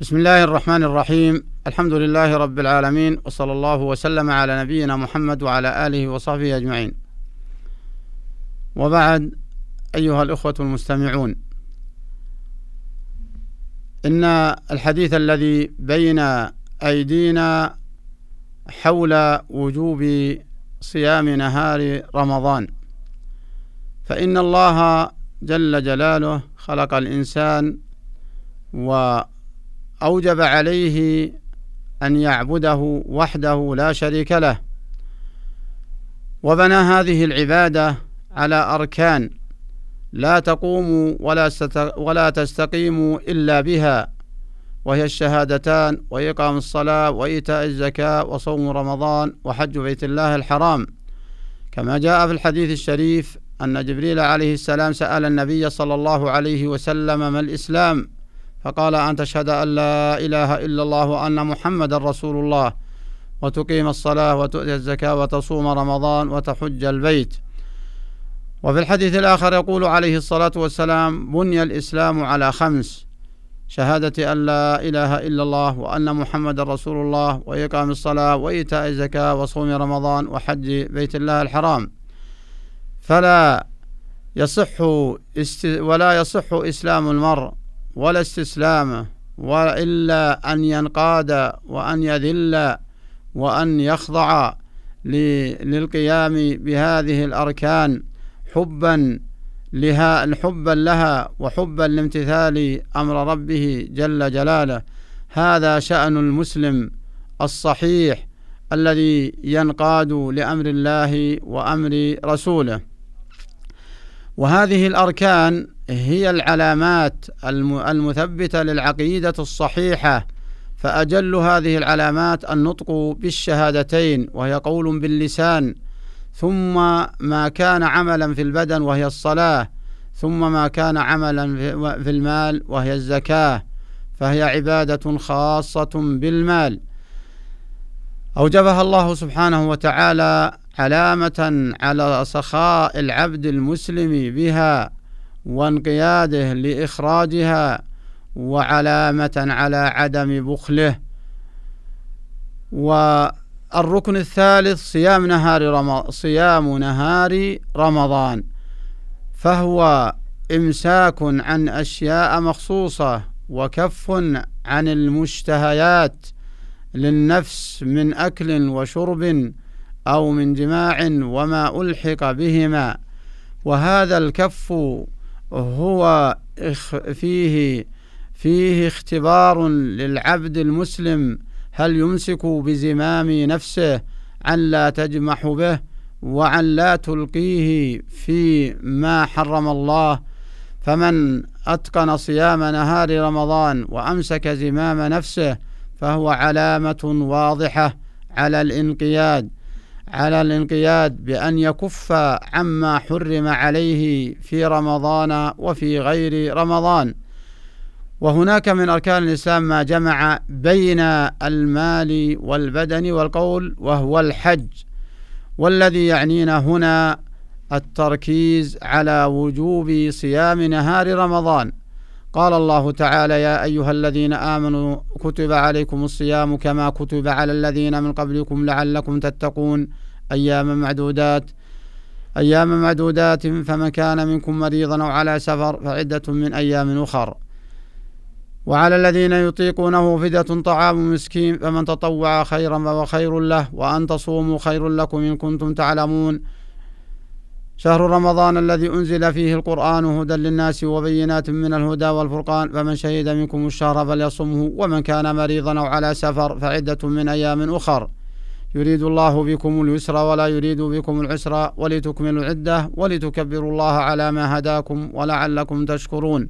بسم الله الرحمن الرحيم. الحمد لله رب العالمين وصلى الله وسلم على نبينا محمد وعلى آله وصحبه أجمعين. وبعد أيها الأخوة المستمعون إن الحديث الذي بين أيدينا حول وجوب صيام نهار رمضان فإن الله جل جلاله خلق الإنسان وأوجب عليه أن يعبده وحده لا شريك له. وبنى هذه العبادة على أركان لا تقوم ولا ولا تستقيم إلا بها وهي الشهادتان وإقام الصلاة وإيتاء الزكاة وصوم رمضان وحج بيت الله الحرام. كما جاء في الحديث الشريف أن جبريل عليه السلام سأل النبي صلى الله عليه وسلم ما الإسلام؟ فقال أن تشهد أن لا إله إلا الله وأن محمدا رسول الله وتقيم الصلاة وتؤتي الزكاة وتصوم رمضان وتحج البيت. وفي الحديث الآخر يقول عليه الصلاة والسلام بني الإسلام على خمس شهادة أن لا إله إلا الله وأن محمد رسول الله وإقام الصلاة وإيتاء الزكاة وصوم رمضان وحج بيت الله الحرام. فلا يصح ولا يصح إسلام المرء ولا استسلامه وإلا أن ينقاد وأن يذل وأن يخضع للقيام بهذه الأركان حبا لها حبا لها وحبا لامتثال أمر ربه جل جلاله. هذا شأن المسلم الصحيح الذي ينقاد لأمر الله وأمر رسوله. وهذه الأركان هي العلامات المثبتة للعقيدة الصحيحة فأجل هذه العلامات النطق بالشهادتين وهي قول باللسان ثم ما كان عملا في البدن وهي الصلاة ثم ما كان عملا في المال وهي الزكاة فهي عبادة خاصة بالمال. أوجبها الله سبحانه وتعالى علامة على سخاء العبد المسلم بها وانقياده لإخراجها وعلامة على عدم بخله. و الركن الثالث صيام نهار رمضان صيام نهار رمضان فهو إمساك عن أشياء مخصوصة وكف عن المشتهيات للنفس من أكل وشرب أو من جماع وما ألحق بهما. وهذا الكف هو فيه فيه اختبار للعبد المسلم هل يمسك بزمام نفسه عن لا تجمح به وعن لا تلقيه في ما حرم الله فمن أتقن صيام نهار رمضان وأمسك زمام نفسه فهو علامة واضحة على الانقياد. على الانقياد بأن يكف عما حرم عليه في رمضان وفي غير رمضان. وهناك من أركان الإسلام ما جمع بين المال والبدن والقول وهو الحج. والذي يعنينا هنا التركيز على وجوب صيام نهار رمضان. قال الله تعالى يا أيها الذين آمنوا كتب عليكم الصيام كما كتب على الذين من قبلكم لعلكم تتقون. أياما معدودات أياما معدودات فمن كان منكم مريضا أو على سفر فعدة من أيام أخر. وعلى الذين يطيقونه فدية طعام مسكين فمن تطوع خيرا فهو خير له وأن تصوموا خير لكم إن كنتم تعلمون. شهر رمضان الذي أنزل فيه القرآن هدى للناس وبينات من الهدى والفرقان. فمن شهد منكم الشهر فليصمه ومن كان مريضا أو على سفر فعدة من أيام أخر. يريد الله بكم اليسر ولا يريد بكم العسر ولتكملوا العدة ولتكبروا الله على ما هداكم ولعلكم تشكرون.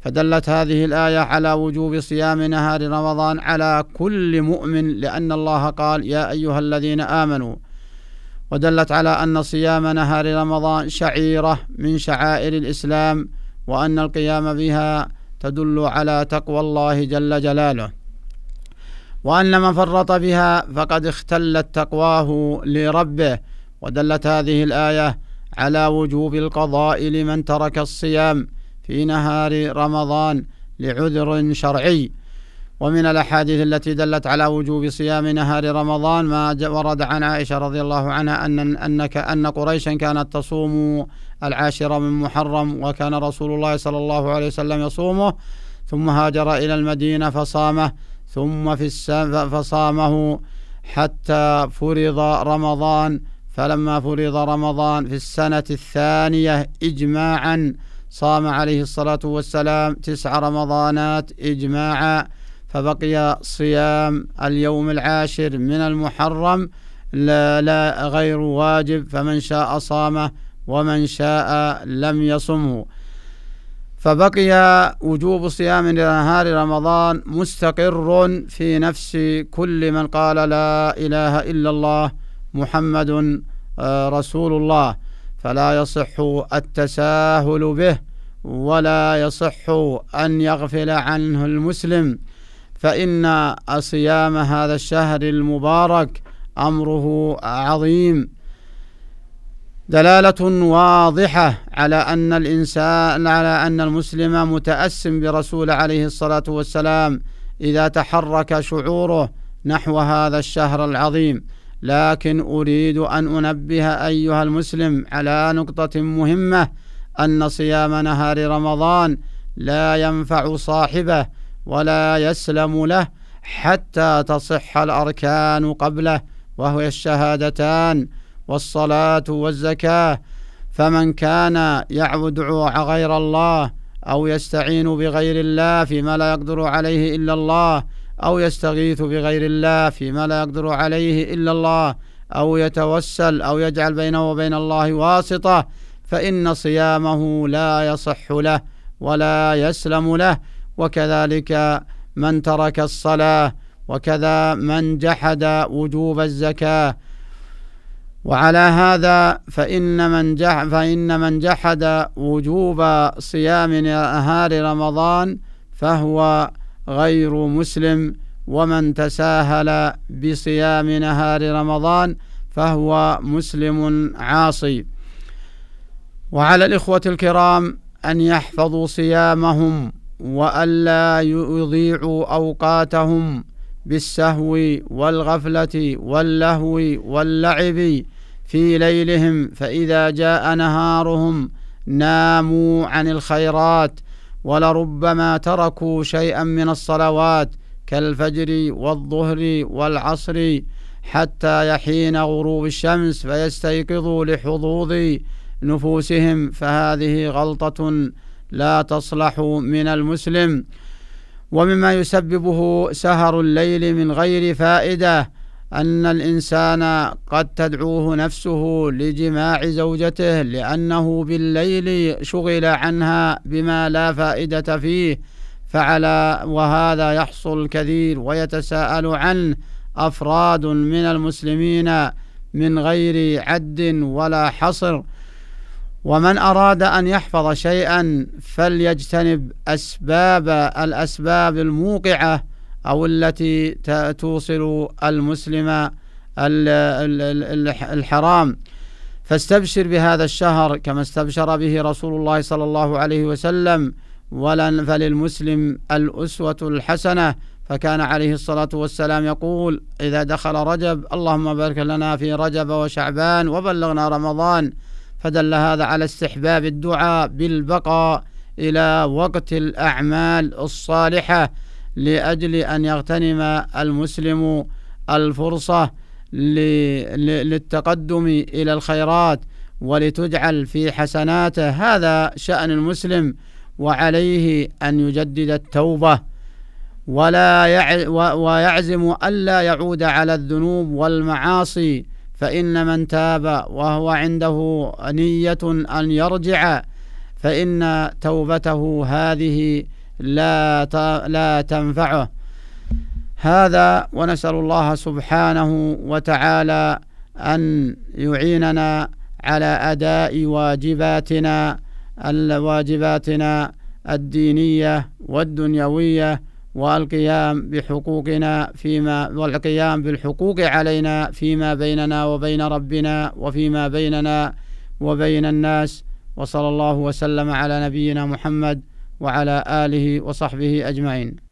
فدلت هذه الآية على وجوب صيام نهار رمضان على كل مؤمن لأن الله قال يا أيها الذين آمنوا ودلت على أن صيام نهار رمضان شعيرة من شعائر الإسلام وأن القيام بها تدل على تقوى الله جل جلاله. وأن من فرط بها فقد اختلت تقواه لربه. ودلت هذه الآية على وجوب القضاء لمن ترك الصيام في نهار رمضان لعذر شرعي. ومن الأحاديث التي دلت على وجوب صيام نهار رمضان ما ورد عن عائشة رضي الله عنها أن أنك أن قريشا كانت تصوم العاشر من محرم وكان رسول الله صلى الله عليه وسلم يصومه ثم هاجر إلى المدينة فصامه ثم في فصامه حتى فرض رمضان. فلما فرض رمضان في السنة الثانية إجماعا صام عليه الصلاة والسلام تسع رمضانات إجماعا. فبقي صيام اليوم العاشر من المحرم. لا, لا غير واجب فمن شاء صامه ومن شاء لم يصمه. فبقي وجوب صيام نهار رمضان مستقر في نفس كل من قال لا إله إلا الله محمد آه، رسول الله. فلا يصح التساهل به ولا يصح أن يغفل عنه المسلم. فإن صيام هذا الشهر المبارك أمره عظيم. دلالة واضحة على أن الإنسان على أن المسلم متأسم برسول عليه الصلاة والسلام إذا تحرك شعوره نحو هذا الشهر العظيم. لكن أريد أن أنبه أيها المسلم على نقطة مهمة أن صيام نهار رمضان لا ينفع صاحبه ولا يسلم له حتى تصح الأركان قبله وهو الشهادتان والصلاة والزكاة. فمن كان يعبد غير الله أو يستعين بغير الله فيما لا يقدر عليه إلا الله أو يستغيث بغير الله فيما لا يقدر عليه إلا الله أو يتوسل أو يجعل بينه وبين الله واسطة فإن صيامه لا يصح له ولا يسلم له. وكذلك من ترك الصلاة وكذا من جحد وجوب الزكاة. وعلى هذا فإن من جح فإن من جحد وجوب صيام نهار رمضان فهو غير مسلم. ومن تساهل بصيام نهار رمضان فهو مسلم عاصي. وعلى الإخوة الكرام أن يحفظوا صيامهم. وألا يضيعوا أوقاتهم بالسهو والغفلة واللهو واللعب في ليلهم فإذا جاء نهارهم ناموا عن الخيرات ولربما تركوا شيئا من الصلوات كالفجر والظهر والعصر حتى يحين غروب الشمس فيستيقظوا لحظوظ نفوسهم فهذه غلطة لا تصلح من المسلم. ومما يسببه سهر الليل من غير فائدة أن الإنسان قد تدعوه نفسه لجماع زوجته لأنه بالليل شغل عنها بما لا فائدة فيه. فعلى وهذا يحصل كثير ويتساءل عنه أفراد من المسلمين من غير عد ولا حصر. ومن أراد أن يحفظ شيئا فليجتنب أسباب الأسباب الموقعة أو التي توصل المسلم الحرام. فاستبشر بهذا الشهر كما استبشر به رسول الله صلى الله عليه وسلم ولن فللمسلم الأسوة الحسنة. فكان عليه الصلاة والسلام يقول إذا دخل رجب اللهم بارك لنا في رجب وشعبان وبلغنا رمضان. فدل هذا على استحباب الدعاء بالبقاء إلى وقت الأعمال الصالحة لأجل أن يغتنم المسلم الفرصة للتقدم إلى الخيرات ولتجعل في حسناته هذا شأن المسلم وعليه أن يجدد التوبة. ولا ويعزم الا يعود على الذنوب والمعاصي فإن من تاب وهو عنده نية أن يرجع فإن توبته هذه لا لا تنفعه. هذا ونسأل الله سبحانه وتعالى أن يعيننا على أداء واجباتنا الواجباتنا الدينية والدنيوية والقيام بحقوقنا فيما والقيام بالحقوق علينا فيما بيننا وبين ربنا وفيما بيننا وبين الناس. وصلى الله وسلم على نبينا محمد وعلى آله وصحبه أجمعين.